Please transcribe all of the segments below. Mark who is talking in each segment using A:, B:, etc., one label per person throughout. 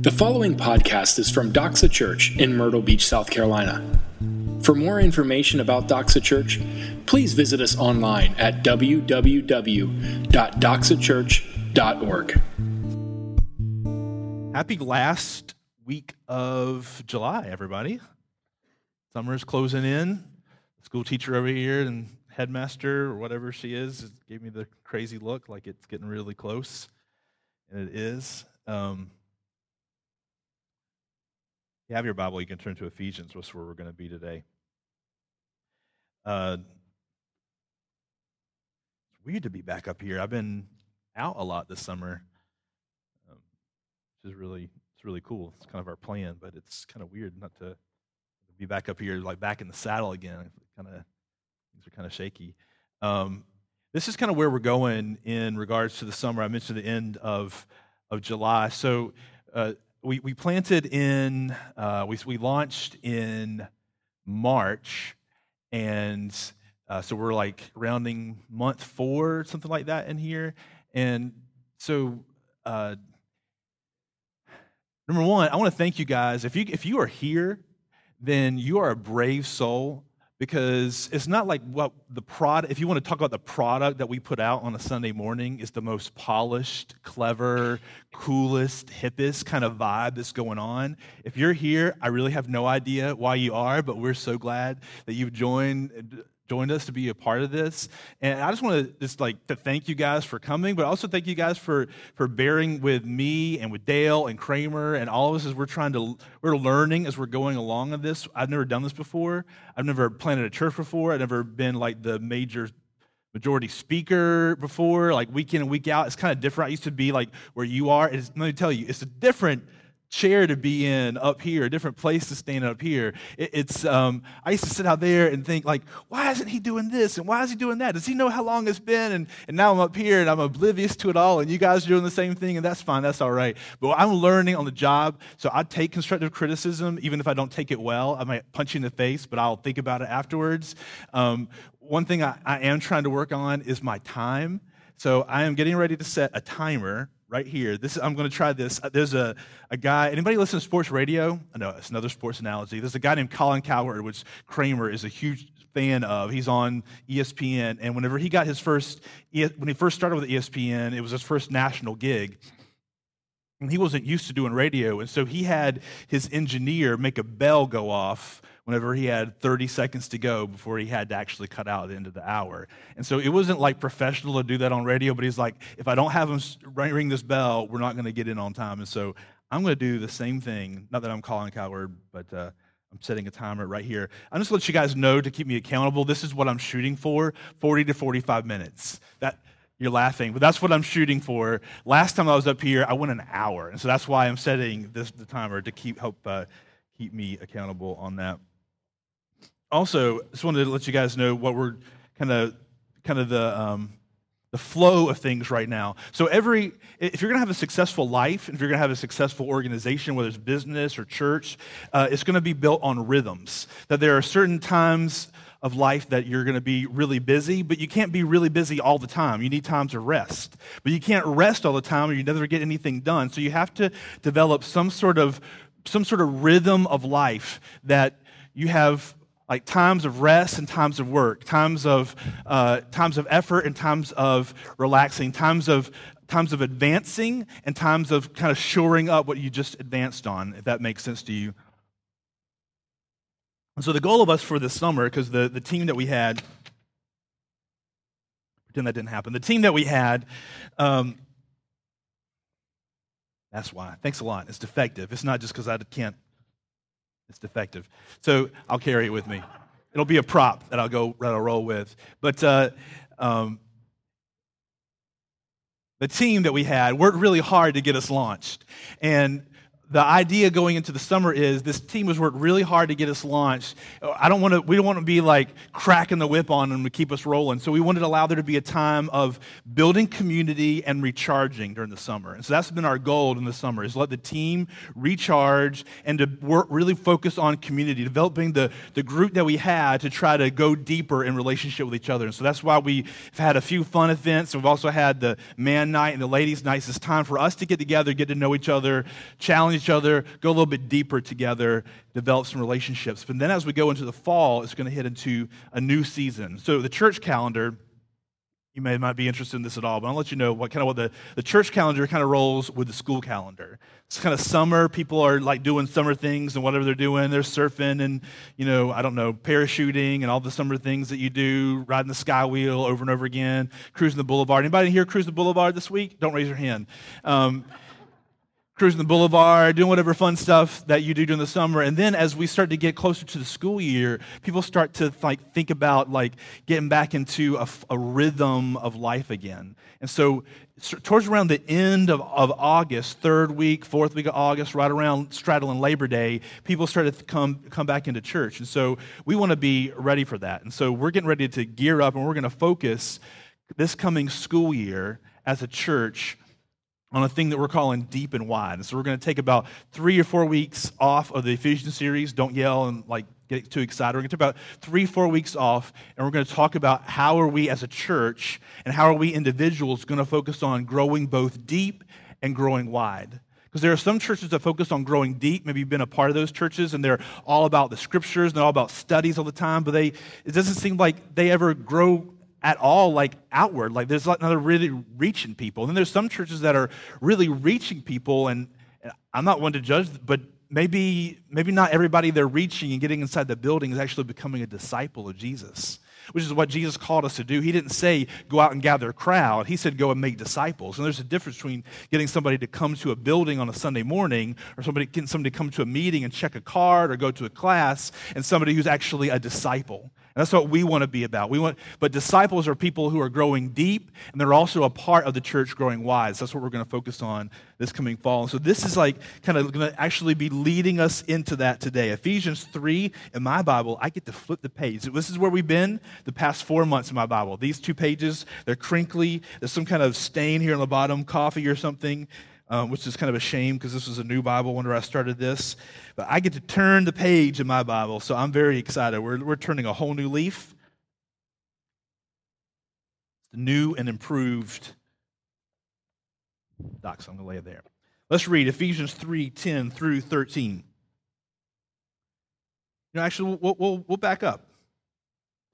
A: The following podcast is from Doxa Church in Myrtle Beach, South Carolina. For more information about Doxa Church, please visit us online at www.doxachurch.org.
B: Happy last week of July, everybody. Summer's closing in. School teacher over here and headmaster or whatever she is gave me the crazy look like it's getting really close. And it is. Um, you have your Bible, you can turn to Ephesians, which is where we're going to be today. Uh, it's weird to be back up here. I've been out a lot this summer, um, which is really it's really cool. It's kind of our plan, but it's kind of weird not to be back up here, like back in the saddle again. Kind of things are kind of shaky. Um, this is kind of where we're going in regards to the summer. I mentioned the end of of July, so. Uh, we, we planted in, uh, we, we launched in March, and uh, so we're like rounding month four, something like that in here. And so, uh, number one, I want to thank you guys. If you, if you are here, then you are a brave soul because it's not like what the product if you want to talk about the product that we put out on a sunday morning is the most polished clever coolest hippest kind of vibe that's going on if you're here i really have no idea why you are but we're so glad that you've joined joined us to be a part of this. And I just want to just like to thank you guys for coming, but also thank you guys for for bearing with me and with Dale and Kramer and all of us as we're trying to we're learning as we're going along in this. I've never done this before. I've never planted a church before. I've never been like the major majority speaker before, like week in and week out. It's kind of different. I used to be like where you are. It's, let me tell you, it's a different chair to be in up here, a different place to stand up here. It, it's um, I used to sit out there and think like, why isn't he doing this and why is he doing that? Does he know how long it's been? And and now I'm up here and I'm oblivious to it all, and you guys are doing the same thing, and that's fine, that's all right. But I'm learning on the job, so I take constructive criticism, even if I don't take it well. I might punch you in the face, but I'll think about it afterwards. Um, one thing I, I am trying to work on is my time. So I am getting ready to set a timer right here. This I'm going to try this. Uh, there's a, a guy. Anybody listen to sports radio? I know it's another sports analogy. There's a guy named Colin Cowherd, which Kramer is a huge fan of. He's on ESPN, and whenever he got his first, when he first started with ESPN, it was his first national gig. And he wasn't used to doing radio, and so he had his engineer make a bell go off whenever he had 30 seconds to go before he had to actually cut out at the end of the hour. And so it wasn't like professional to do that on radio, but he's like, if I don't have him ring this bell, we're not going to get in on time. And so I'm going to do the same thing. Not that I'm Colin Cowherd, but uh, I'm setting a timer right here. I'm just let you guys know to keep me accountable. This is what I'm shooting for 40 to 45 minutes. That. You're laughing, but that's what I'm shooting for. Last time I was up here, I went an hour, and so that's why I'm setting this the timer to keep help uh, keep me accountable on that also, just wanted to let you guys know what we're kind of kind of the um, the flow of things right now. So every if you're going to have a successful life, if you're going to have a successful organization, whether it's business or church, uh, it's going to be built on rhythms. That there are certain times of life that you're going to be really busy, but you can't be really busy all the time. You need time to rest. But you can't rest all the time or you never get anything done. So you have to develop some sort of some sort of rhythm of life that you have like times of rest and times of work, times of, uh, times of effort and times of relaxing, times of, times of advancing and times of kind of shoring up what you just advanced on, if that makes sense to you. And so the goal of us for this summer, because the, the team that we had, pretend that didn't happen, the team that we had, um, that's why. Thanks a lot. It's defective. It's not just because I can't it's defective. So I'll carry it with me. It'll be a prop that I'll go that I'll roll with. But uh, um, the team that we had worked really hard to get us launched, and the idea going into the summer is this team has worked really hard to get us launched. I don't want to, we don't want to be like cracking the whip on them to keep us rolling. So we wanted to allow there to be a time of building community and recharging during the summer. And so that's been our goal in the summer is let the team recharge and to work, really focus on community, developing the, the group that we had to try to go deeper in relationship with each other. And so that's why we've had a few fun events. We've also had the man night and the ladies night. It's time for us to get together, get to know each other, challenge each other, go a little bit deeper together, develop some relationships. But then as we go into the fall, it's going to hit into a new season. So the church calendar you may not be interested in this at all, but I'll let you know what kind of what the, the church calendar kind of rolls with the school calendar. It's kind of summer. People are like doing summer things and whatever they're doing. They're surfing and, you know, I don't know, parachuting and all the summer things that you do, riding the sky wheel over and over again, cruising the boulevard. Anybody here cruise the boulevard this week? Don't raise your hand. Um, cruising the boulevard, doing whatever fun stuff that you do during the summer. And then as we start to get closer to the school year, people start to like think about like getting back into a, a rhythm of life again. And so towards around the end of, of August, third week, fourth week of August, right around straddling Labor Day, people started to come, come back into church. And so we want to be ready for that. And so we're getting ready to gear up and we're going to focus this coming school year as a church on a thing that we're calling deep and wide. And so we're going to take about three or four weeks off of the Ephesians series. Don't yell and like get too excited. We're going to take about three, four weeks off, and we're going to talk about how are we as a church and how are we individuals going to focus on growing both deep and growing wide. Because there are some churches that focus on growing deep. Maybe you've been a part of those churches, and they're all about the scriptures and they're all about studies all the time. But they, it doesn't seem like they ever grow at all like outward. Like there's not really reaching people. And then there's some churches that are really reaching people, and, and I'm not one to judge, but maybe maybe not everybody they're reaching and getting inside the building is actually becoming a disciple of Jesus. Which is what Jesus called us to do. He didn't say go out and gather a crowd. He said go and make disciples. And there's a difference between getting somebody to come to a building on a Sunday morning or somebody getting somebody to come to a meeting and check a card or go to a class and somebody who's actually a disciple. That's what we want to be about. We want, but disciples are people who are growing deep, and they're also a part of the church growing wise. That's what we're going to focus on this coming fall. And so this is like kind of going to actually be leading us into that today. Ephesians 3 in my Bible, I get to flip the page. This is where we've been the past four months in my Bible. These two pages, they're crinkly. There's some kind of stain here on the bottom, coffee or something um, which is kind of a shame because this was a new Bible whenever I started this. But I get to turn the page in my Bible, so I'm very excited. We're, we're turning a whole new leaf. It's the new and improved docs. I'm going to lay it there. Let's read Ephesians 3 10 through 13. You know, actually, we'll, we'll, we'll back up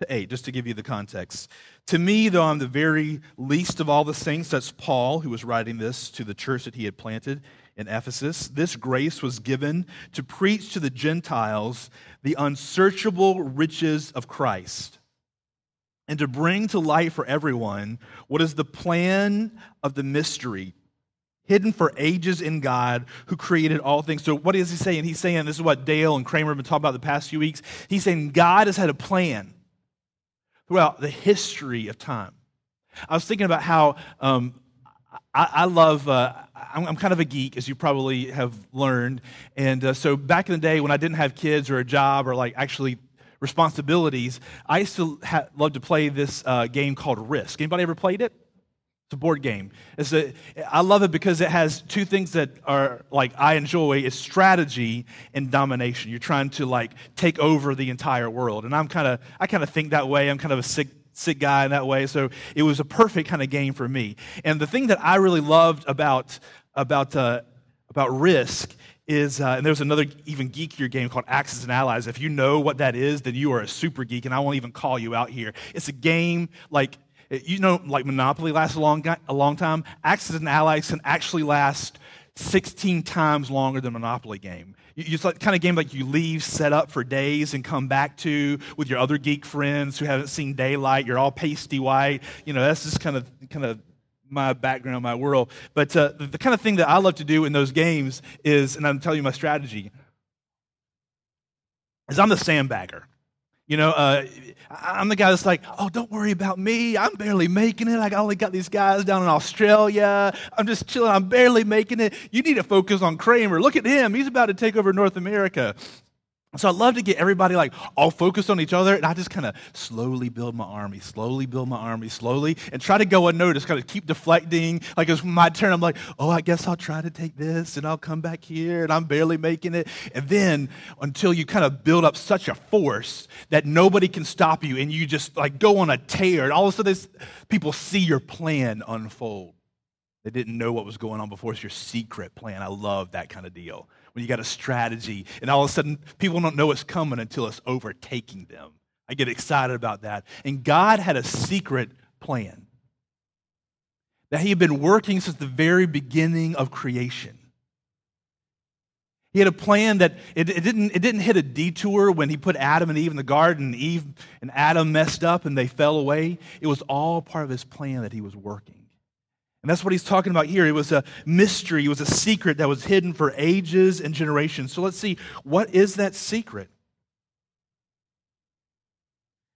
B: to 8, just to give you the context. To me, though I'm the very least of all the saints, that's Paul who was writing this to the church that he had planted in Ephesus. This grace was given to preach to the Gentiles the unsearchable riches of Christ and to bring to light for everyone what is the plan of the mystery hidden for ages in God who created all things. So, what is he saying? He's saying this is what Dale and Kramer have been talking about the past few weeks. He's saying God has had a plan throughout the history of time. I was thinking about how um, I, I, love, uh, I'm, I'm, kind of a geek, as you probably have learned. And uh, so back in the day when I didn't have kids or a job or like actually responsibilities, I used to ha- love to play this uh, game called Risk. Anybody ever played it? A board game. It's a, I love it because it has two things that are like I enjoy is strategy and domination. You're trying to like take over the entire world. And I'm kind of I kind of think that way. I'm kind of a sick sick guy in that way. So it was a perfect kind of game for me. And the thing that I really loved about about uh, about Risk is, uh, and there's another even geekier game called Axis and Allies. If you know what that is, then you are a super geek, and I won't even call you out here. It's a game like you know, like Monopoly lasts a long, a long time. Axis and Allies can actually last 16 times longer than Monopoly game. It's like kind of game like you leave set up for days and come back to with your other geek friends who haven't seen daylight. You're all pasty white. You know, that's just kind of kind of my background, my world. But uh, the, the kind of thing that I love to do in those games is, and I'm telling you my strategy, is I'm the sandbagger. You know, uh, I'm the guy that's like, oh, don't worry about me. I'm barely making it. I only got these guys down in Australia. I'm just chilling. I'm barely making it. You need to focus on Kramer. Look at him. He's about to take over North America. So I love to get everybody like all focused on each other, and I just kind of slowly build my army, slowly build my army, slowly, and try to go unnoticed, kind of keep deflecting. Like it's my turn, I'm like, oh, I guess I'll try to take this, and I'll come back here, and I'm barely making it. And then until you kind of build up such a force that nobody can stop you, and you just like go on a tear, and all of a sudden people see your plan unfold. They didn't know what was going on before. It's your secret plan. I love that kind of deal. When you got a strategy and all of a sudden people don't know what's coming until it's overtaking them. I get excited about that. And God had a secret plan that He had been working since the very beginning of creation. He had a plan that it, it, didn't, it didn't hit a detour when he put Adam and Eve in the garden. Eve and Adam messed up and they fell away. It was all part of his plan that he was working. And that's what he's talking about here. It was a mystery, it was a secret that was hidden for ages and generations. So let's see what is that secret?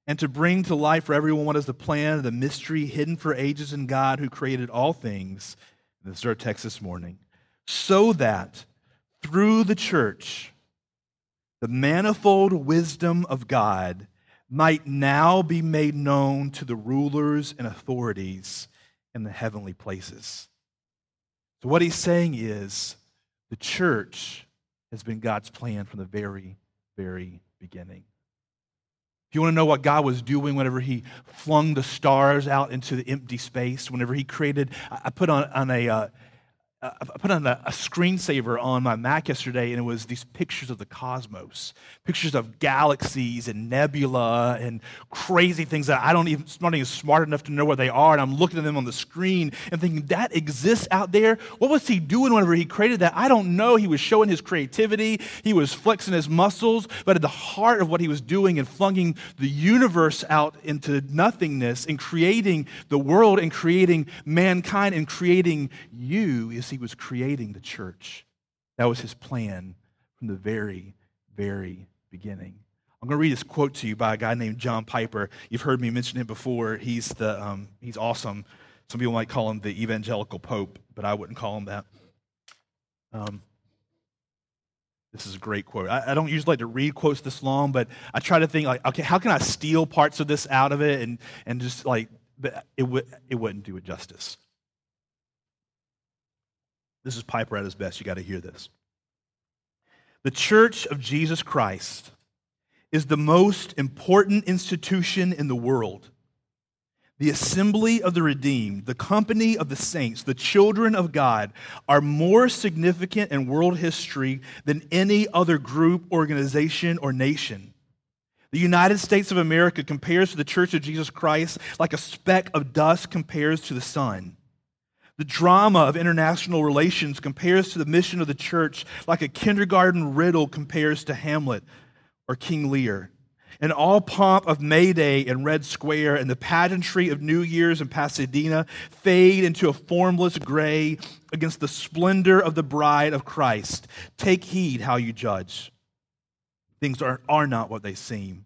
B: And to bring to life for everyone what is the plan, the mystery hidden for ages in God who created all things. This is our text this morning. So that through the church, the manifold wisdom of God might now be made known to the rulers and authorities in the heavenly places. So, what he's saying is the church has been God's plan from the very, very beginning. If you want to know what God was doing whenever He flung the stars out into the empty space, whenever He created, I put on, on a, uh, Uh, I put on a, a, screensaver on my Mac yesterday, and it was these pictures of the cosmos, pictures of galaxies and nebula and crazy things that I don't even, not even smart enough to know where they are. And I'm looking at them on the screen and thinking, that exists out there? What was he doing whenever he created that? I don't know. He was showing his creativity, he was flexing his muscles, but at the heart of what he was doing and flunging the universe out into nothingness and creating the world and creating mankind and creating you is he was creating the church. That was his plan from the very, very beginning. I'm going to read this quote to you by a guy named John Piper. You've heard me mention him before. He's, the, um, he's awesome. Some people might call him the evangelical pope, but I wouldn't call him that. Um, this is a great quote. I, I, don't usually like to read quotes this long, but I try to think like, okay, how can I steal parts of this out of it and, and just like, but it, would, it wouldn't do it justice. This is Piper at his best. You got to hear this. The Church of Jesus Christ is the most important institution in the world. The assembly of the redeemed, the company of the saints, the children of God are more significant in world history than any other group, organization, or nation. The United States of America compares to the Church of Jesus Christ like a speck of dust compares to the sun. The drama of international relations compares to the mission of the church like a kindergarten riddle compares to Hamlet or King Lear. And all pomp of May Day and Red Square and the pageantry of New Year's in Pasadena fade into a formless gray against the splendor of the bride of Christ. Take heed how you judge. Things are, are not what they seem.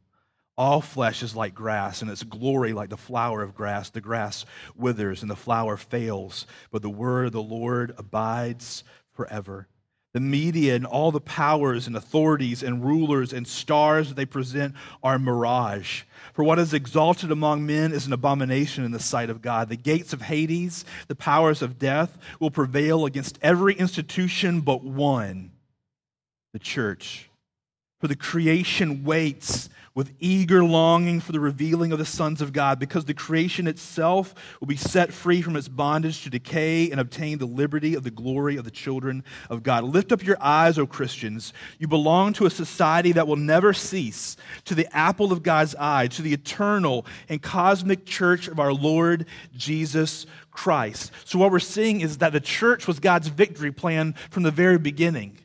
B: All flesh is like grass, and its glory like the flower of grass. The grass withers and the flower fails, but the word of the Lord abides forever. The media and all the powers and authorities and rulers and stars that they present are mirage. For what is exalted among men is an abomination in the sight of God. The gates of Hades, the powers of death, will prevail against every institution but one the church. For the creation waits with eager longing for the revealing of the sons of God, because the creation itself will be set free from its bondage to decay and obtain the liberty of the glory of the children of God. Lift up your eyes, O Christians. You belong to a society that will never cease, to the apple of God's eye, to the eternal and cosmic church of our Lord Jesus Christ. So, what we're seeing is that the church was God's victory plan from the very beginning.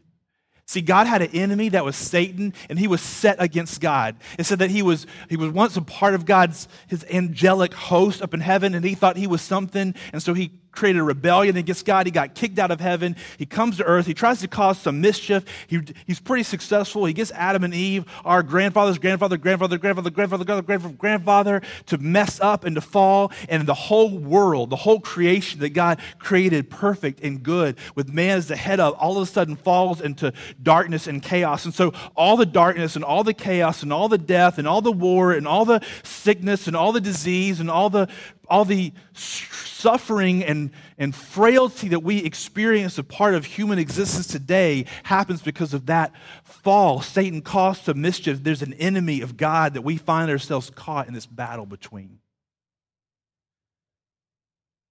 B: See, God had an enemy that was Satan, and he was set against God. It said that he was, he was once a part of God's his angelic host up in heaven, and he thought he was something, and so he created a rebellion against God. He got kicked out of heaven. He comes to earth. He tries to cause some mischief. He, he's pretty successful. He gets Adam and Eve, our grandfather's grandfather, grandfather, grandfather, grandfather, grandfather, grandfather, to mess up and to fall. And the whole world, the whole creation that God created perfect and good with man as the head of, all of a sudden falls into darkness and chaos. And so all the darkness and all the chaos and all the death and all the war and all the sickness and all the disease and all the all the suffering and, and frailty that we experience a part of human existence today happens because of that fall. Satan caused some mischief. There's an enemy of God that we find ourselves caught in this battle between.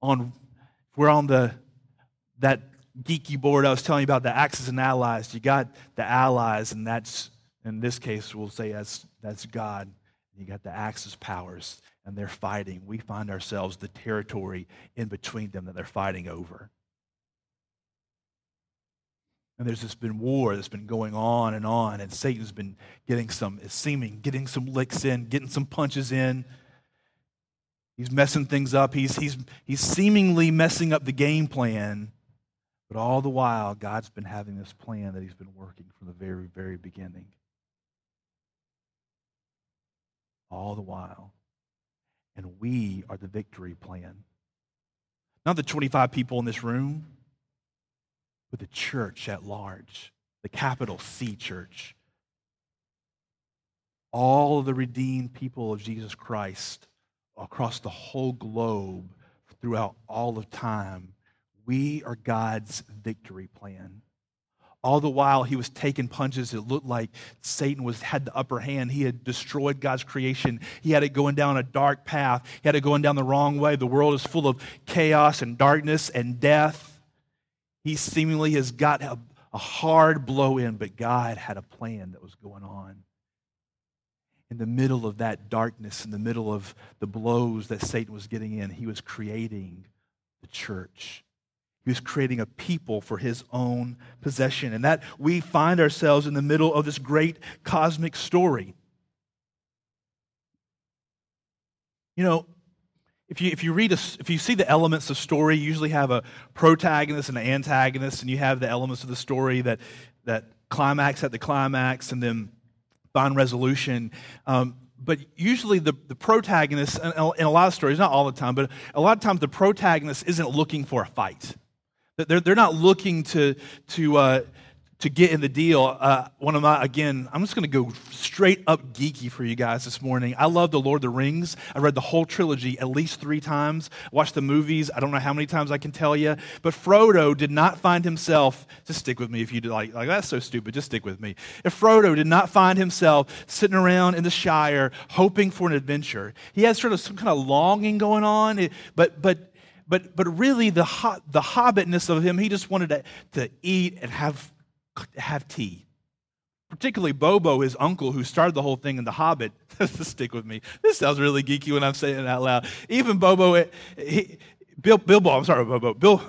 B: On, we're on the that geeky board I was telling you about, the Axis and Allies, you got the Allies, and that's, in this case, we'll say that's, that's God. You got the Axis powers, and they're fighting. We find ourselves the territory in between them that they're fighting over. And there's just been war that's been going on and on, and Satan's been getting some, it's seeming, getting some licks in, getting some punches in. He's messing things up. He's, he's, he's seemingly messing up the game plan. But all the while, God's been having this plan that He's been working from the very, very beginning. All the while. And we are the victory plan. Not the 25 people in this room, but the church at large, the capital C church. All of the redeemed people of Jesus Christ across the whole globe throughout all of time. We are God's victory plan. All the while he was taking punches, it looked like Satan was had the upper hand. He had destroyed God's creation. He had it going down a dark path. He had it going down the wrong way. The world is full of chaos and darkness and death. He seemingly has got a, a hard blow in, but God had a plan that was going on in the middle of that darkness, in the middle of the blows that Satan was getting in, he was creating the church. He was creating a people for his own possession. And that we find ourselves in the middle of this great cosmic story. You know, if you, if you read a, if you see the elements of story, you usually have a protagonist and an antagonist, and you have the elements of the story that, that climax at the climax, and then find resolution. Um, but usually the, the protagonist, in a lot of stories, not all the time, but a lot of times the protagonist isn't looking for a fight. They're, they're not looking to, to, uh, to get in the deal, uh, one of my, again, I'm just going to go straight up geeky for you guys this morning. I love The Lord of the Rings. I read the whole trilogy at least three times, watched the movies. I don't know how many times I can tell you. But Frodo did not find himself, just stick with me if you like, like, that's so stupid, just stick with me. If Frodo did not find himself sitting around in the Shire hoping for an adventure, he had sort of some kind of longing going on, but, but, but, but really the, the hobbitness of him, he just wanted to, to eat and have have tea. Particularly Bobo, his uncle, who started the whole thing in The Hobbit. Stick with me. This sounds really geeky when I'm saying it out loud. Even Bobo, eh, he, Bill, Bilbo, I'm sorry, Bobo, Bill,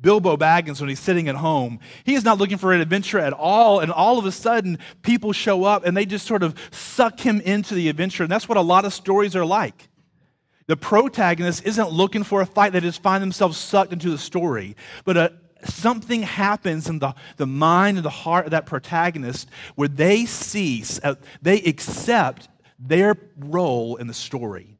B: Bilbo Baggins, when he's sitting at home, he is not looking for an adventure at all. And all of a sudden, people show up and they just sort of suck him into the adventure. And that's what a lot of stories are like. The protagonist isn't looking for a fight, they just find themselves sucked into the story. But a, something happens in the, the mind and the heart of that protagonist where they cease, uh, they accept their role in the story.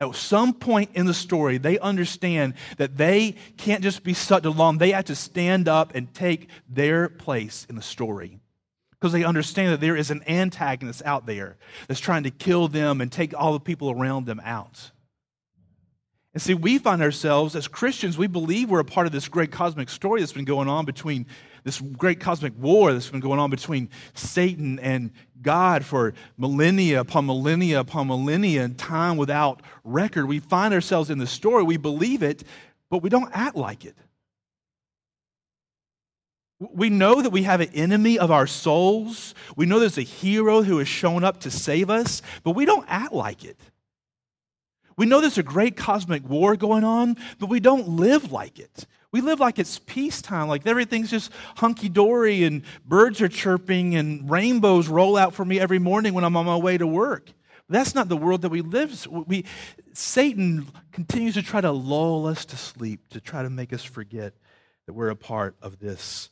B: At some point in the story, they understand that they can't just be sucked along, they have to stand up and take their place in the story. Because they understand that there is an antagonist out there that's trying to kill them and take all the people around them out. And see, we find ourselves as Christians, we believe we're a part of this great cosmic story that's been going on between this great cosmic war that's been going on between Satan and God for millennia upon millennia upon millennia and time without record. We find ourselves in the story, we believe it, but we don't act like it. We know that we have an enemy of our souls. We know there's a hero who has shown up to save us, but we don't act like it. We know there's a great cosmic war going on, but we don't live like it. We live like it's peacetime, like everything's just hunky dory and birds are chirping and rainbows roll out for me every morning when I'm on my way to work. That's not the world that we live. We, Satan continues to try to lull us to sleep, to try to make us forget that we're a part of this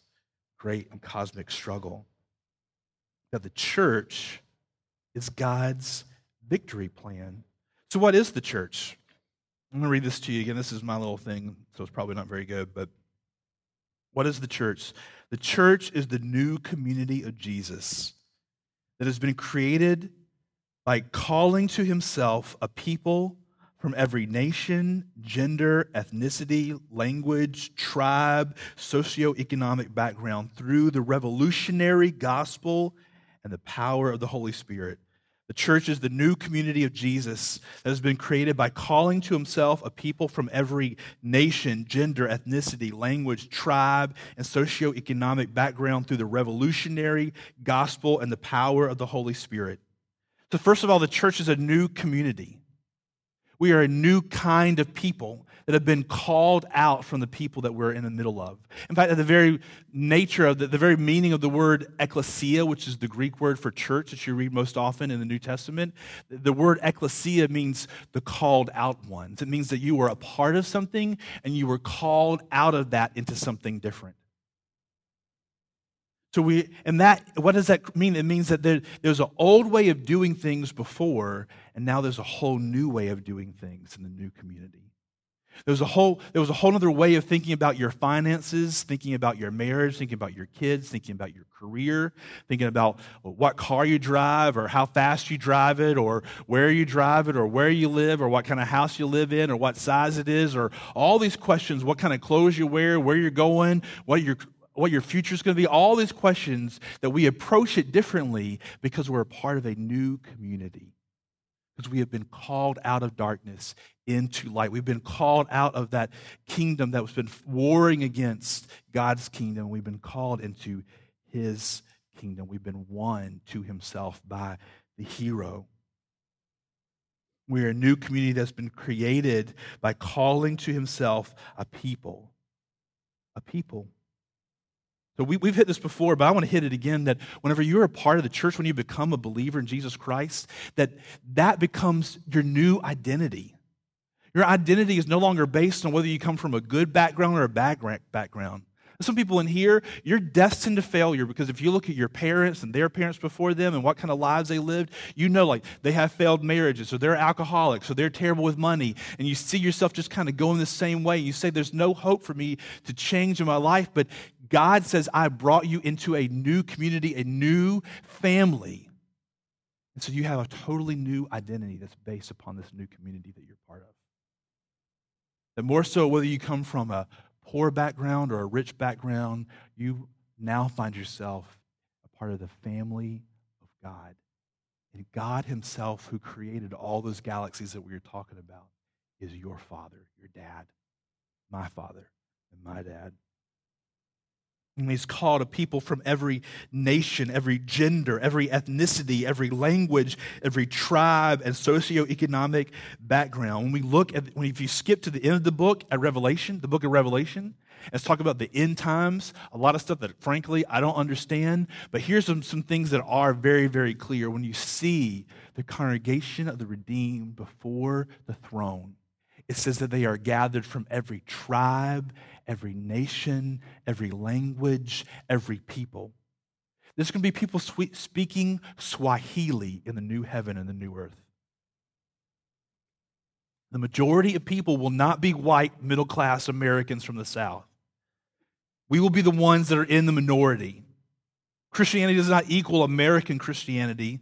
B: great and cosmic struggle. That the church is God's victory plan so, what is the church? I'm going to read this to you again. This is my little thing, so it's probably not very good, but what is the church? The church is the new community of Jesus that has been created by calling to himself a people from every nation, gender, ethnicity, language, tribe, socioeconomic background through the revolutionary gospel and the power of the Holy Spirit The church is the new community of Jesus that has been created by calling to himself a people from every nation, gender, ethnicity, language, tribe, and socioeconomic background through the revolutionary gospel and the power of the Holy Spirit. So, first of all, the church is a new community. We are a new kind of people that have been called out from the people that we're in the middle of. In fact, the very nature of the, the very meaning of the word ecclesia, which is the Greek word for church that you read most often in the New Testament, the word ecclesia means the called out ones. It means that you were a part of something and you were called out of that into something different. So we, and that, what does that mean? It means that there, there's an old way of doing things before, and now there's a whole new way of doing things in the new community. There was a whole, there was a whole other way of thinking about your finances, thinking about your marriage, thinking about your kids, thinking about your career, thinking about what car you drive or how fast you drive it or where you drive it or where you live or what kind of house you live in or what size it is or all these questions, what kind of clothes you wear, where you're going, what your what your future is going to be, all these questions that we approach it differently because we're a part of a new community because we have been called out of darkness into light. We've been called out of that kingdom that was been warring against God's kingdom. We've been called into his kingdom. We've been won to himself by the hero. We're a new community that's been created by calling to himself a people. A people so we, we've hit this before, but I want to hit it again that whenever you're a part of the church, when you become a believer in Jesus Christ, that that becomes your new identity. Your identity is no longer based on whether you come from a good background or a bad background. Some people in here, you're destined to failure because if you look at your parents and their parents before them and what kind of lives they lived, you know, like they have failed marriages or they're alcoholics or they're terrible with money. And you see yourself just kind of going the same way. You say, There's no hope for me to change in my life. But God says, I brought you into a new community, a new family. And so you have a totally new identity that's based upon this new community that you're part of. That more so, whether you come from a poor background or a rich background, you now find yourself a part of the family of God. And God Himself, who created all those galaxies that we were talking about, is your father, your dad, my father, and my dad. And he's called a people from every nation, every gender, every ethnicity, every language, every tribe, and socioeconomic background. When we look at, when if you skip to the end of the book at Revelation, the book of Revelation, let's talk about the end times, a lot of stuff that frankly I don't understand. But here's some, some things that are very, very clear. When you see the congregation of the redeemed before the throne, it says that they are gathered from every tribe every nation, every language, every people. There's going to be people speaking Swahili in the new heaven and the new earth. The majority of people will not be white, middle class Americans from the South. We will be the ones that are in the minority. Christianity does not equal American Christianity.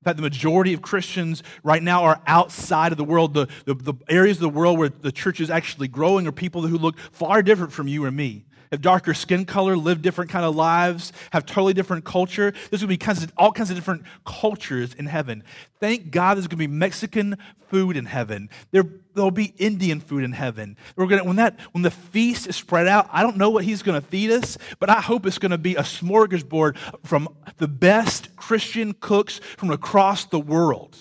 B: In fact, the majority of Christians right now are outside of the world. The, the, the, areas of the world where the church is actually growing are people who look far different from you or me. Have darker skin color, live different kind of lives, have totally different culture. There's going to be kinds of, all kinds of different cultures in heaven. Thank God there's going to be Mexican food in heaven. There, there'll be Indian food in heaven. We're to, when, that, when the feast is spread out, I don't know what he's going to feed us, but I hope it's going to be a smorgasbord from the best Christian cooks from across the world.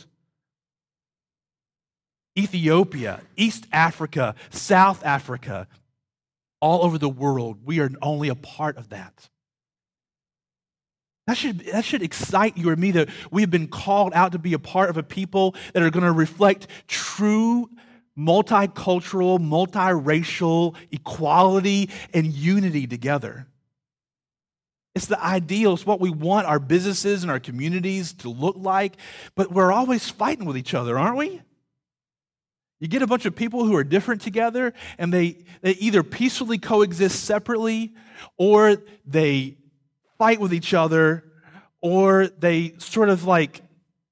B: Ethiopia, East Africa, South Africa, all over the world. We are only a part of that. That should, that should excite you or me that we have been called out to be a part of a people that are going to reflect true multicultural, multiracial equality and unity together. It's the ideal. It's what we want our businesses and our communities to look like, but we're always fighting with each other, aren't we? You get a bunch of people who are different together, and they, they either peacefully coexist separately, or they fight with each other, or they sort of like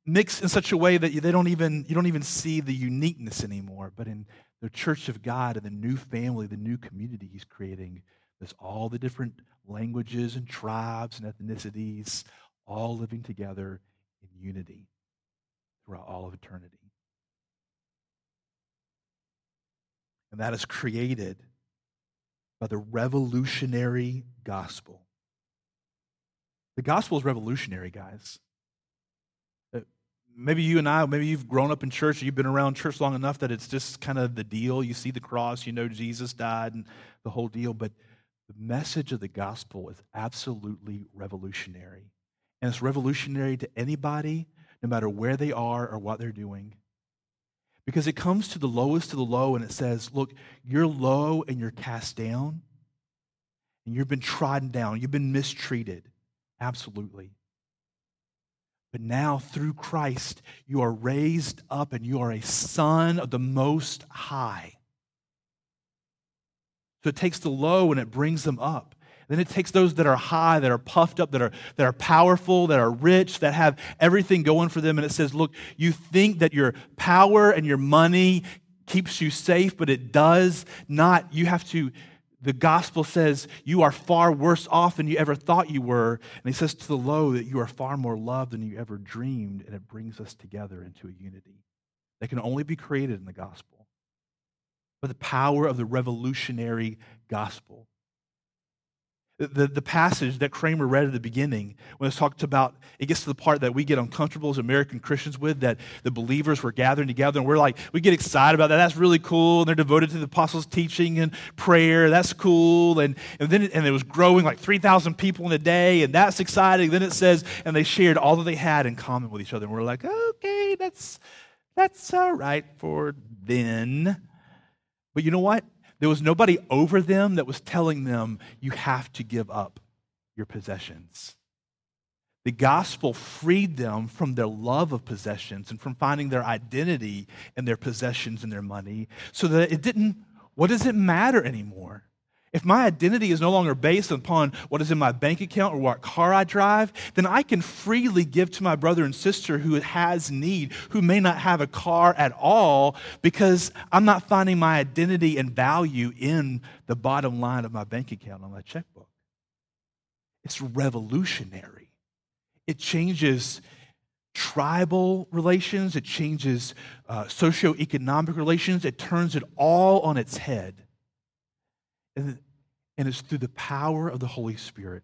B: mix in such a way that they don't even, you don't even see the uniqueness anymore. But in the church of God and the new family, the new community He's creating, there's all the different languages and tribes and ethnicities all living together in unity. throughout all of eternity. And that is created by the revolutionary gospel. The gospel is revolutionary, guys. Uh, maybe you and I, maybe you've grown up in church, you've been around church long enough that it's just kind of the deal. You see the cross, you know Jesus died and the whole deal. But the message of the gospel is absolutely revolutionary. And it's revolutionary to anybody, no matter where they are or what they're doing. Because it comes to the lowest of the low and it says, Look, you're low and you're cast down, and you've been trodden down, you've been mistreated. Absolutely. But now, through Christ, you are raised up and you are a son of the Most High. So it takes the low and it brings them up. Then it takes those that are high, that are puffed up, that are, that are powerful, that are rich, that have everything going for them. And it says, look, you think that your power and your money keeps you safe, but it does not. You have to, the gospel says you are far worse off than you ever thought you were. And he says to the low that you are far more loved than you ever dreamed. And it brings us together into a unity that can only be created in the gospel. But the power of the revolutionary gospel. The, the passage that Kramer read at the beginning, when it's talked about, it gets to the part that we get uncomfortable as American Christians with, that the believers were gathering together, and we're like, we get excited about that. That's really cool. And they're devoted to the apostles' teaching and prayer. That's cool. And, and then and it was growing like 3,000 people in a day, and that's exciting. Then it says, and they shared all that they had in common with each other. And we're like, okay, that's, that's all right for then. But you know what? There was nobody over them that was telling them, you have to give up your possessions. The gospel freed them from their love of possessions and from finding their identity in their possessions and their money so that it didn't, what does it matter anymore? If my identity is no longer based upon what is in my bank account or what car I drive, then I can freely give to my brother and sister who has need, who may not have a car at all, because I'm not finding my identity and value in the bottom line of my bank account on my checkbook. It's revolutionary. It changes tribal relations, it changes uh, socioeconomic relations, it turns it all on its head. And, and it's through the power of the Holy Spirit.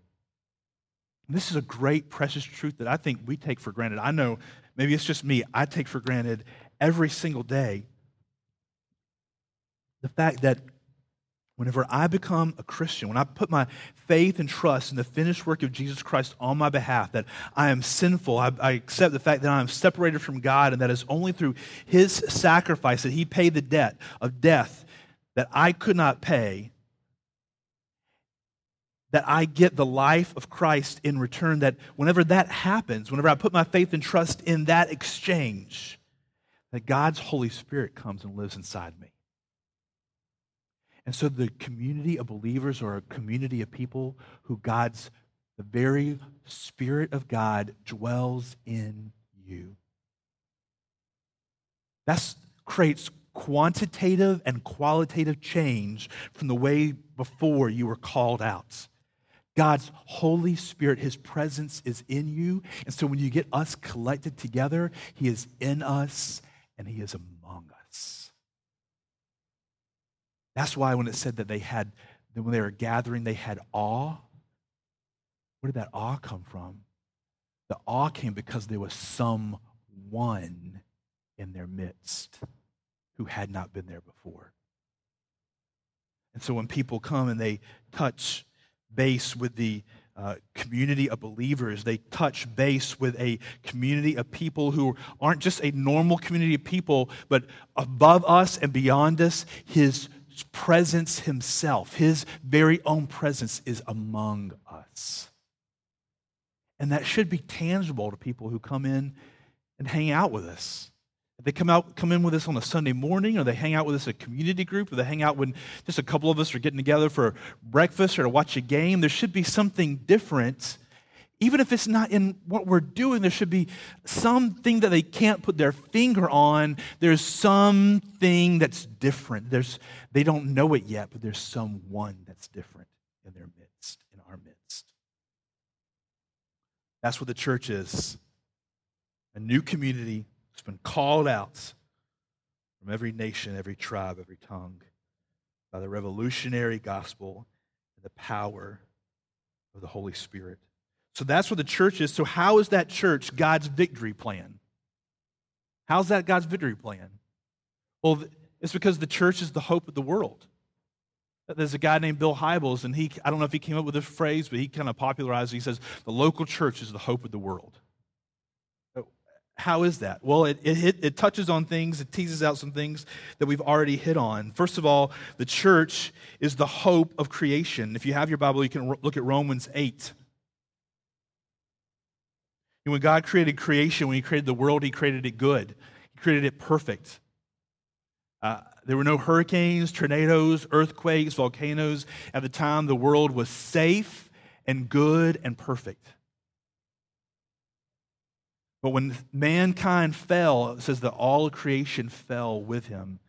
B: And this is a great, precious truth that I think we take for granted. I know maybe it's just me, I take for granted every single day the fact that whenever I become a Christian, when I put my faith and trust in the finished work of Jesus Christ on my behalf, that I am sinful, I, I, accept the fact that I am separated from God, and that it's only through His sacrifice that He paid the debt of death that I could not pay, that I get the life of Christ in return, that whenever that happens, whenever I put my faith and trust in that exchange, that God's Holy Spirit comes and lives inside me. And so the community of believers or a community of people who God's, the very Spirit of God dwells in you. That creates quantitative and qualitative change from the way before you were called out. God's Holy Spirit, His presence is in you. And so when you get us collected together, He is in us and He is among us. That's why when it said that they had, that when they were gathering, they had awe. Where did that awe come from? The awe came because there was someone in their midst who had not been there before. And so when people come and they touch base with the uh, community of believers. They touch base with a community of people who aren't just a normal community of people, but above us and beyond us, His presence Himself, His very own presence is among us. And that should be tangible to people who come in and hang out with us. They come out, come in with us on a Sunday morning, or they hang out with us a community group, or they hang out when just a couple of us are getting together for breakfast or to watch a game. There should be something different. Even if it's not in what we're doing, there should be something that they can't put their finger on. There's something that's different. There's, they don't know it yet, but there's someone that's different in their midst, in our midst. That's what the church is a new community been called out from every nation, every tribe, every tongue by the revolutionary gospel and the power of the Holy Spirit. So that's what the church is. So, how is that church God's victory plan? How's that God's victory plan? Well, it's because the church is the hope of the world. There's a guy named Bill Hybels, and he, I don't know if he came up with this phrase, but he kind of popularized it. He says, the local church is the hope of the world. How is that? Well, it, it, it touches on things, it teases out some things that we've already hit on. First of all, the church is the hope of creation. If you have your Bible, you can look at Romans 8. when God created creation, when He created the world, He created it good, He created it perfect. Uh, there were no hurricanes, tornadoes, earthquakes, volcanoes. At the time, the world was safe and good and perfect. But when mankind fell, it says that all creation fell with him.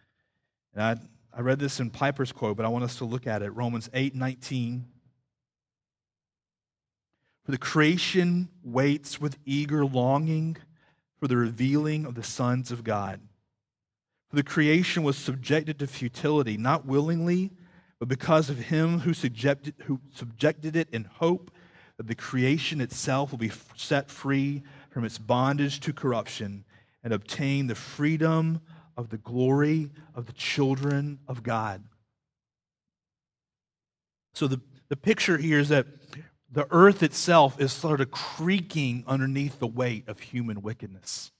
B: And I, I read this in Piper's quote, but I want us to look at it. Romans 8 19. For the creation waits with eager longing for the revealing of the sons of God. For the creation was subjected to futility, not willingly, but because of him who subjected, who subjected it in hope that the creation itself will be set free from its bondage to corruption and obtain the freedom of the glory of the children of God. So, the, the picture here is that the earth itself is sort of creaking underneath the weight of human wickedness.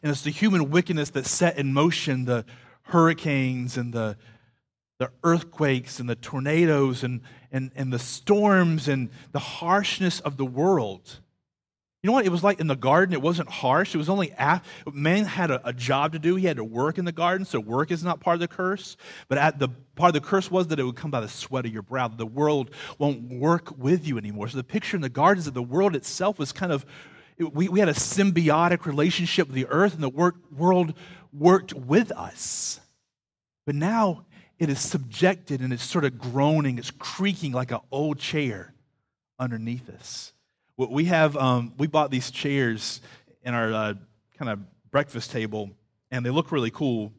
B: And it's the human wickedness that set in motion the hurricanes and the, the earthquakes and the tornadoes and, and, and the storms and the harshness of the world. You know what? It was like in the garden, it wasn't harsh. It was only after, man had a, a, job to do. He had to work in the garden, so work is not part of the curse. But at the part of the curse was that it would come by the sweat of your brow. The world won't work with you anymore. So the picture in the garden is that the world itself was kind of, we, we had a symbiotic relationship with the earth, and the work, world worked with us. But now it is subjected and it's sort of groaning, it's creaking like an old chair underneath us. We have um, we bought these chairs in our uh, kind of breakfast table, and they look really cool.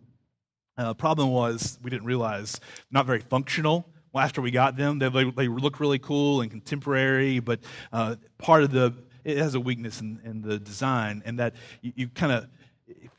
B: Uh, problem was we didn't realize not very functional. Well, after we got them, they, they look really cool and contemporary, but uh, part of the it has a weakness in, in the design, and that you, you kind of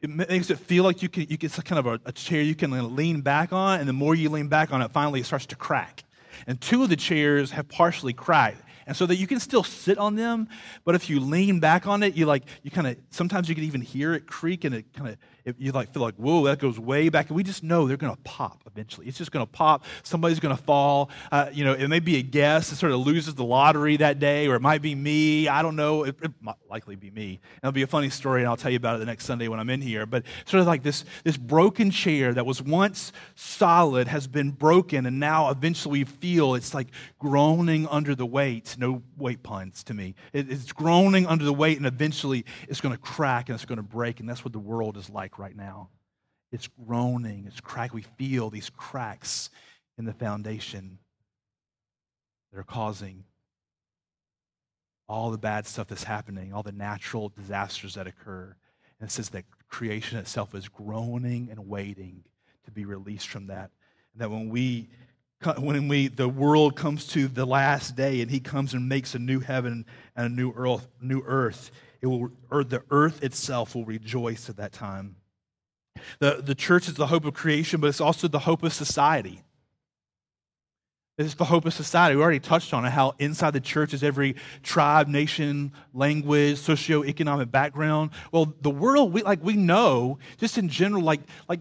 B: it makes it feel like you can you get kind of a, a chair you can lean back on, and the more you lean back on it, finally it starts to crack. And two of the chairs have partially cracked and so that you can still sit on them but if you lean back on it you like you kind of sometimes you can even hear it creak and it kind of you like feel like whoa that goes way back. We just know they're going to pop eventually. It's just going to pop. Somebody's going to fall uh, you know it may be a guest that sort of loses the lottery that day or it might be me. I don't know. It, it might likely be me. And it'll be a funny story and i'll tell you about it the next sunday when i'm in here. But sort of like this this broken chair that was once solid has been broken and now eventually we feel it's like groaning under the weight. No weight puns to me. It, it's groaning under the weight and eventually it's going to crack and it's going to break and that's what the world is like like right now. It's groaning, it's crack. We feel these cracks in the foundation that are causing all the bad stuff that's happening, all the natural disasters that occur. And it says that creation itself is groaning and waiting to be released from that. And that when we when we the world comes to the last day and he comes and makes a new heaven and a new earth, new earth, it will or the earth itself will rejoice at that time. The, the church is the hope of creation, but it's also the hope of society. It's the hope of society. We already touched on it, how inside the church is every tribe, nation, language, socioeconomic background. Well, the world, we, like we know, just in general, like, like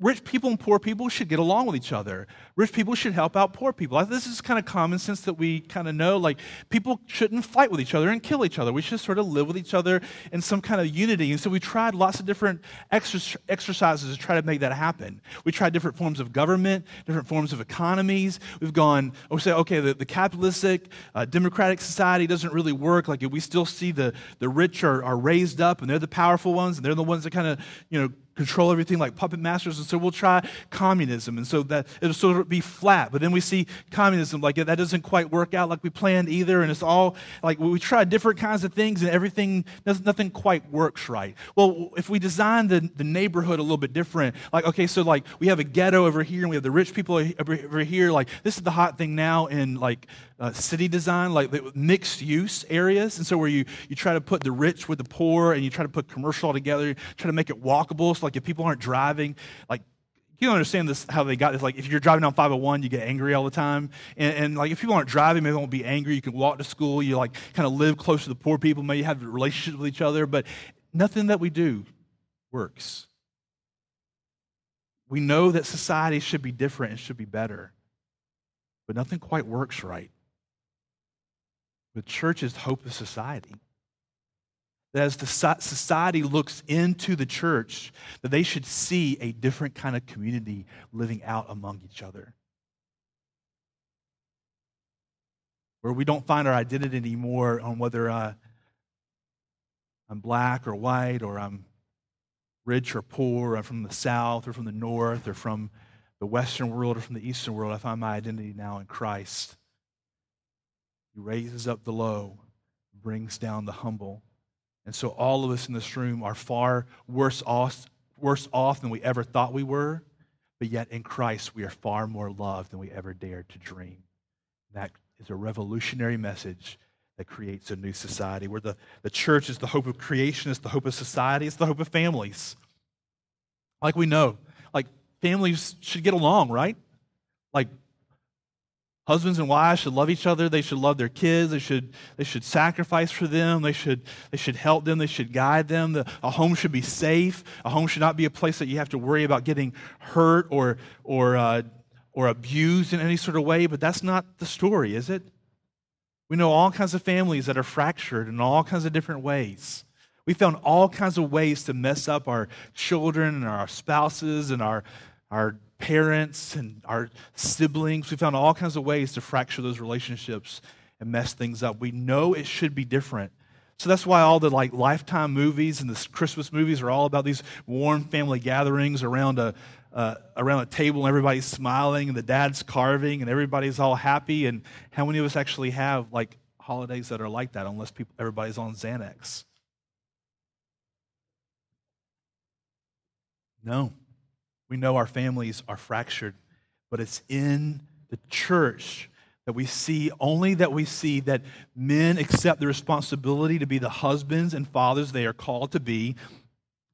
B: rich people and poor people should get along with each other. Rich people should help out poor people. This is kind of common sense that we kind of know. Like, people shouldn't fight with each other and kill each other. We should sort of live with each other in some kind of unity. And so we tried lots of different exercises to try to make that happen. We tried different forms of government, different forms of economies. We've gone, we say, okay, the, the capitalistic, uh, democratic society doesn't really work. Like, we still see the, the rich are, are raised up and they're the powerful ones and they're the ones that kind of, you know, control everything like puppet masters. And so we'll try communism. And so that it'll sort of be flat. But then we see communism, like that doesn't quite work out like we planned either. And it's all like we try different kinds of things and everything, nothing quite works right. Well, if we design the, the neighborhood a little bit different, like, okay, so like we have a ghetto over here and we have the rich people over here. Like this is the hot thing now in like uh, city design, like mixed use areas. And so where you, you try to put the rich with the poor and you try to put commercial all together, try to make it walkable. So like if people aren't driving, like you don't understand this how they got this. Like if you're driving on 501, you get angry all the time. And, and, like if people aren't driving, maybe they won't be angry. You can walk to school. You like kind of live close to the poor people. Maybe have relationships with each other. But nothing that we do works. We know that society should be different and should be better, but nothing quite works right. The church is the hope of society. That as the society looks into the church, that they should see a different kind of community living out among each other. Where we don't find our identity anymore on whether uh, I'm black or white, or I'm rich or poor, or I'm from the south or from the north, or from the Western world or from the Eastern world. I find my identity now in Christ. He raises up the low, brings down the humble. And so all of us in this room are far worse off, worse off than we ever thought we were, but yet in Christ we are far more loved than we ever dared to dream. That is a revolutionary message that creates a new society where the, the church is the hope of creation, it's the hope of society, it's the hope of families. Like we know, like families should get along, right? Like Husbands and wives should love each other. They should love their kids. They should, they should sacrifice for them. They should, they should help them. They should guide them. The, a home should be safe. A home should not be a place that you have to worry about getting hurt or, or, uh, or abused in any sort of way. But that's not the story, is it? We know all kinds of families that are fractured in all kinds of different ways. We found all kinds of ways to mess up our children and our spouses and our, our parents and our siblings. We found all kinds of ways to fracture those relationships and mess things up. We know it should be different. So that's why all the like lifetime movies and the Christmas movies are all about these warm family gatherings around a uh, around a table and everybody's smiling and the dad's carving and everybody's all happy. And how many of us actually have like holidays that are like that unless people everybody's on Xanax? No. We know our families are fractured, but it's in the church that we see only that we see that men accept the responsibility to be the husbands and fathers they are called to be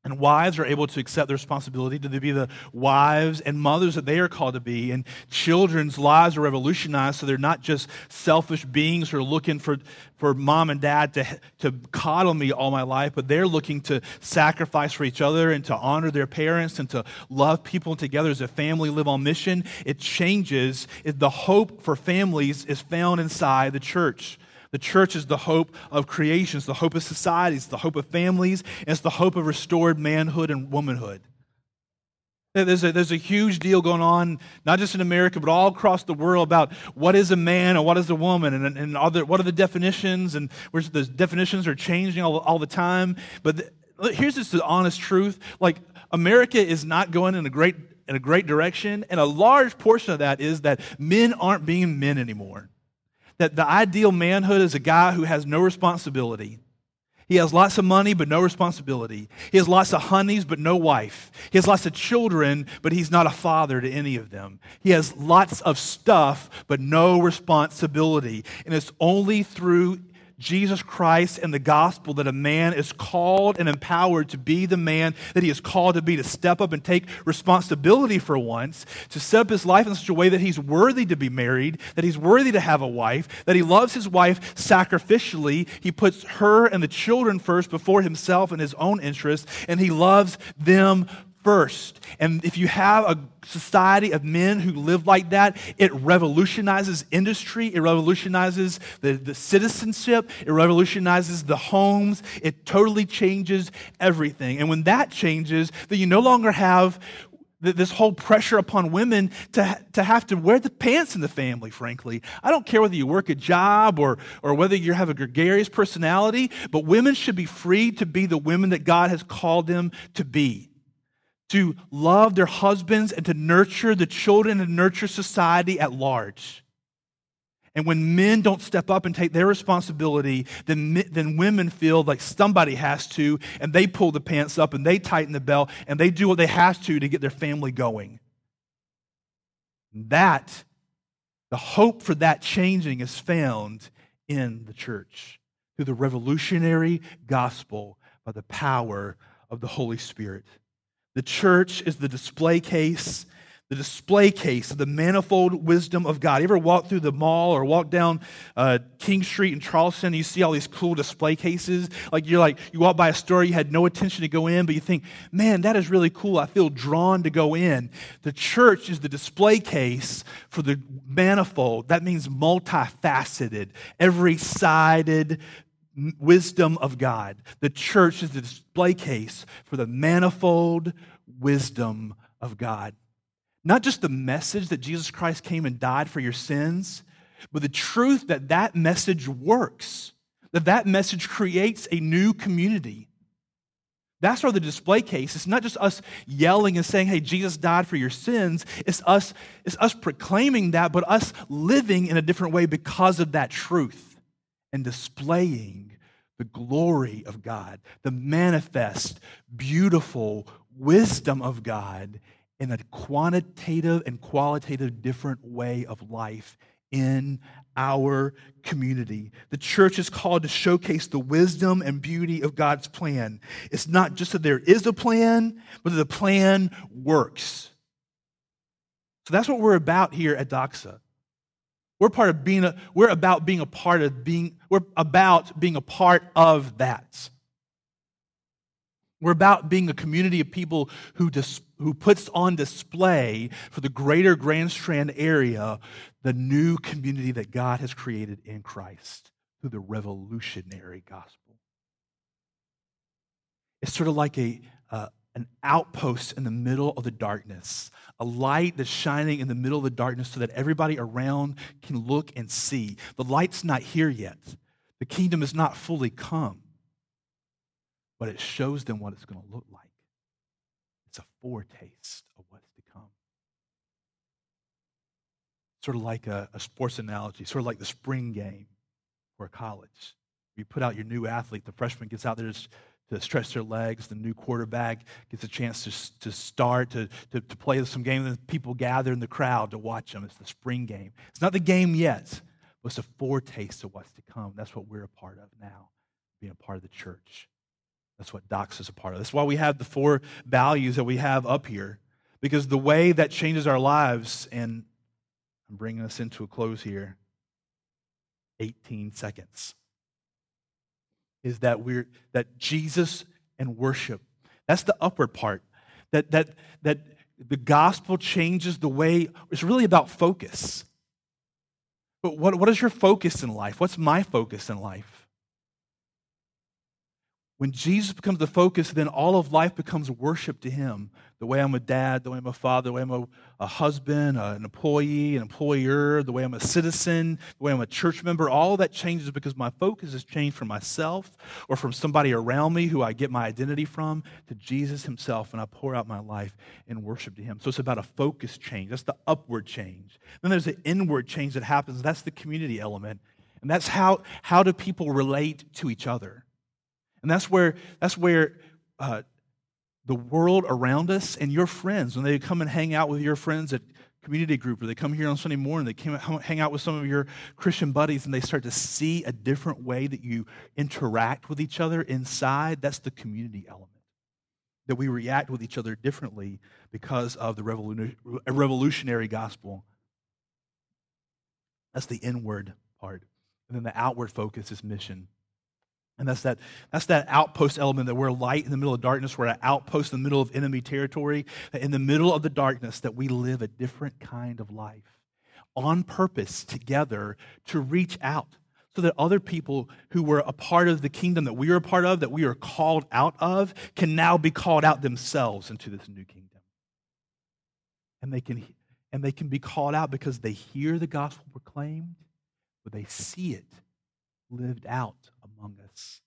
B: and wives are able to accept the responsibility to be the wives and mothers that they are called to be. And children's lives are revolutionized so they're not just selfish beings who are looking for, for mom and dad to, to coddle me all my life, but they're looking to sacrifice for each other and to honor their parents and to love people together as a family, live on mission. It changes. The hope for families is found inside the church. The church is the hope of creation, it's the hope of society, it's the hope of families, and it's the hope of restored manhood and womanhood. There's a, there's a huge deal going on, not just in America, but all across the world about what is a man and what is a woman, and, and what are the definitions, and where the definitions are changing all, all the time. But the, here's just the honest truth: like America is not going in a great in a great direction, and a large portion of that is that men aren't being men anymore that the ideal manhood is a guy who has no responsibility. He has lots of money, but no responsibility. He has lots of honeys, but no wife. He has lots of children, but he's not a father to any of them. He has lots of stuff, but no responsibility. And it's only through Jesus Christ and the gospel that a man is called and empowered to be the man that he is called to be, to step up and take responsibility for once, to set up his life in such a way that he's worthy to be married, that he's worthy to have a wife, that he loves his wife sacrificially. He puts her and the children first before himself and his own interests, and he loves them first. And if you have a society of men who live like that, it revolutionizes industry, it revolutionizes the, the citizenship, it revolutionizes the homes, it totally changes everything. And when that changes, then you no longer have this whole pressure upon women to, to have to wear the pants in the family, frankly. I don't care whether you work a job or, or whether you have a gregarious personality, but women should be free to be the women that God has called them to be to love their husbands and to nurture the children and nurture society at large. And when men don't step up and take their responsibility, then, then women feel like somebody has to, and they pull the pants up and they tighten the belt and they do what they have to to get their family going. That, the hope for that changing is found in the church through the revolutionary gospel by the power of the Holy Spirit. The church is the display case the display case of the manifold wisdom of God. You ever walk through the mall or walk down uh, King Street in Charleston and you see all these cool display cases? Like you're like, you walk by a store, you had no intention to go in, but you think, man, that is really cool. I feel drawn to go in. The church is the display case for the manifold. That means multifaceted, every sided wisdom of God. The church is the display case for the manifold wisdom of God. Not just the message that Jesus Christ came and died for your sins, but the truth that that message works, that that message creates a new community. That's where the display case. It's not just us yelling and saying, hey, Jesus died for your sins. It's us, it's us proclaiming that, but us living in a different way because of that truth and displaying the glory of God, the manifest, beautiful wisdom of God in a quantitative and qualitative different way of life in our community. The church is called to showcase the wisdom and beauty of God's plan. It's not just that there is a plan, but that the plan works. So that's what we're about here at Doxa. We're part of being a, we're about being a part of being, we're about being a part of that. We're about being a community of people who, dis, who puts on display for the greater Grand Strand area the new community that God has created in Christ through the revolutionary gospel. It's sort of like a, an outpost in the middle of the darkness, a light that's shining in the middle of the darkness so that everybody around can look and see. The light's not here yet, the kingdom is not fully come but it shows them what it's going to look like. It's a foretaste of what's to come. Sort of like a, a sports analogy, sort of like the spring game for a college. You put out your new athlete, the freshman gets out there to stretch their legs. The new quarterback gets a chance to, to start, to, to, to play some games. and people gather in the crowd to watch them. It's the spring game. It's not the game yet, but it's a foretaste of what's to come. That's what we're a part of now, being a part of the church. That's what Doxa is a part of. That's why we have the four values that we have up here, because the way that changes our lives, and I'm bringing us into a close here 18 seconds, is that we're that Jesus and worship. That's the upward part. That that that the gospel changes the way it's really about focus. But what, what is your focus in life? What's my focus in life? When Jesus becomes the focus, then all of life becomes worship to him. The way I'm a dad, the way I'm a father, the way I'm a, a husband, uh, an employee, an employer, the way I'm a citizen, the way I'm a church member, all that changes because my focus has changed from myself or from somebody around me who I get my identity from to Jesus himself, and I pour out my life in worship to him. So it's about a focus change. That's the upward change. Then there's the inward change that happens. That's the community element. And that's how, how do people relate to each other? And that's where, that's where uh, the world around us and your friends, when they come and hang out with your friends at community group or they come here on Sunday morning, they come hang out with some of your Christian buddies and they start to see a different way that you interact with each other inside, that's the community element. That we react with each other differently because of the revolutionary gospel. That's the inward part. And then the outward focus is mission. And that's that, that's that outpost element that we're light in the middle of darkness. We're an outpost in the middle of enemy territory. In the middle of the darkness, that we live a different kind of life on purpose together to reach out so that other people who were a part of the kingdom that we are a part of, that we are called out of, can now be called out themselves into this new kingdom. And they can, and they can be called out because they hear the gospel proclaimed, but they see it lived out among us.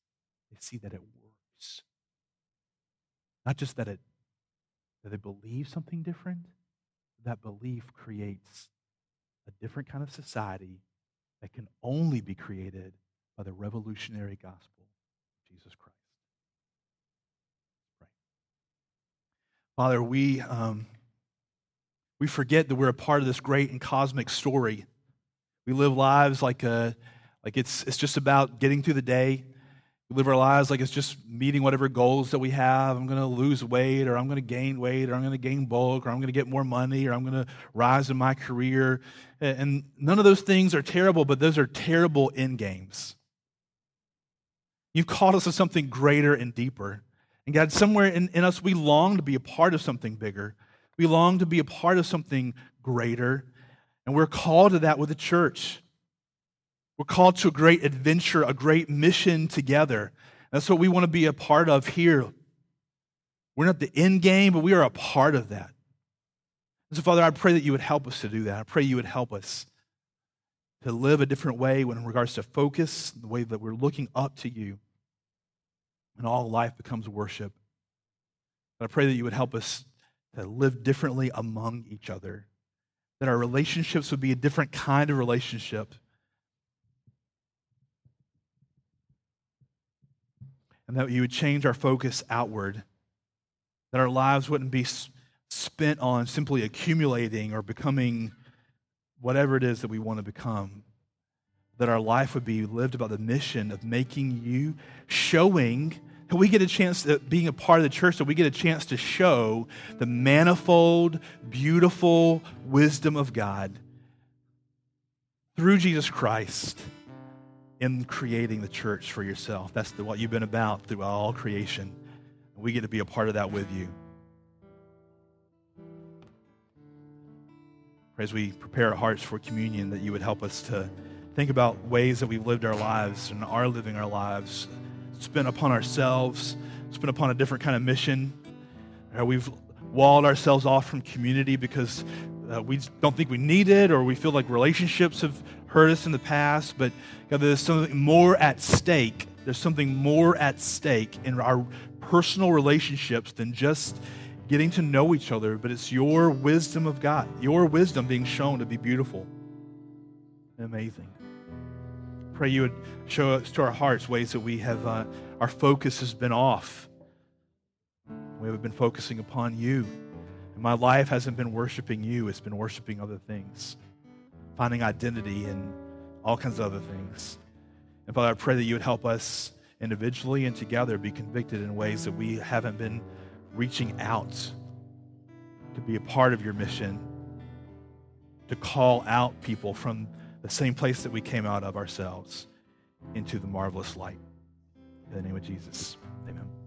B: They see that it works. Not just that it that they believe something different, that belief creates a different kind of society that can only be created by the revolutionary gospel of Jesus Christ. Right. Father, we, um, we forget that we're a part of this great and cosmic story. We live lives like, a, like it's, it's just about getting through the day. We live our lives like it's just meeting whatever goals that we have. I'm going to lose weight, or I'm going to gain weight, or I'm going to gain bulk, or I'm going to get more money, or I'm going to rise in my career. And none of those things are terrible, but those are terrible end games. You've called us to something greater and deeper. And God, somewhere in, in us, we long to be a part of something bigger. We long to be a part of something greater. And we're called to that with the church. We're called to a great adventure, a great mission together. That's what we want to be a part of here. We're not the end game, but we are a part of that. And so, Father, I pray that you would help us to do that. I pray you would help us to live a different way when in regards to focus, the way that we're looking up to you, and all life becomes worship. But I pray that you would help us to live differently among each other, that our relationships would be a different kind of relationship and that you would change our focus outward, that our lives wouldn't be spent on simply accumulating or becoming whatever it is that we want to become, that our life would be lived about the mission of making you, showing that we get a chance, to, being a part of the church, that we get a chance to show the manifold, beautiful wisdom of God through Jesus Christ in creating the church for yourself. That's the, what you've been about through all creation. We get to be a part of that with you. As we prepare our hearts for communion, that you would help us to think about ways that we've lived our lives and are living our lives, spent upon ourselves, spent upon a different kind of mission. We've walled ourselves off from community because uh, we don't think we need it, or we feel like relationships have hurt us in the past, but God, there's something more at stake. There's something more at stake in our personal relationships than just getting to know each other, but it's your wisdom of God, your wisdom being shown to be beautiful and amazing. Pray you would show us to our hearts ways that we have, uh, our focus has been off. We have been focusing upon you. And my life hasn't been worshiping you, it's been worshiping other things finding identity and all kinds of other things. And Father, I pray that you would help us individually and together be convicted in ways that we haven't been reaching out to be a part of your mission, to call out people from the same place that we came out of ourselves into the marvelous light. In the name of Jesus, amen.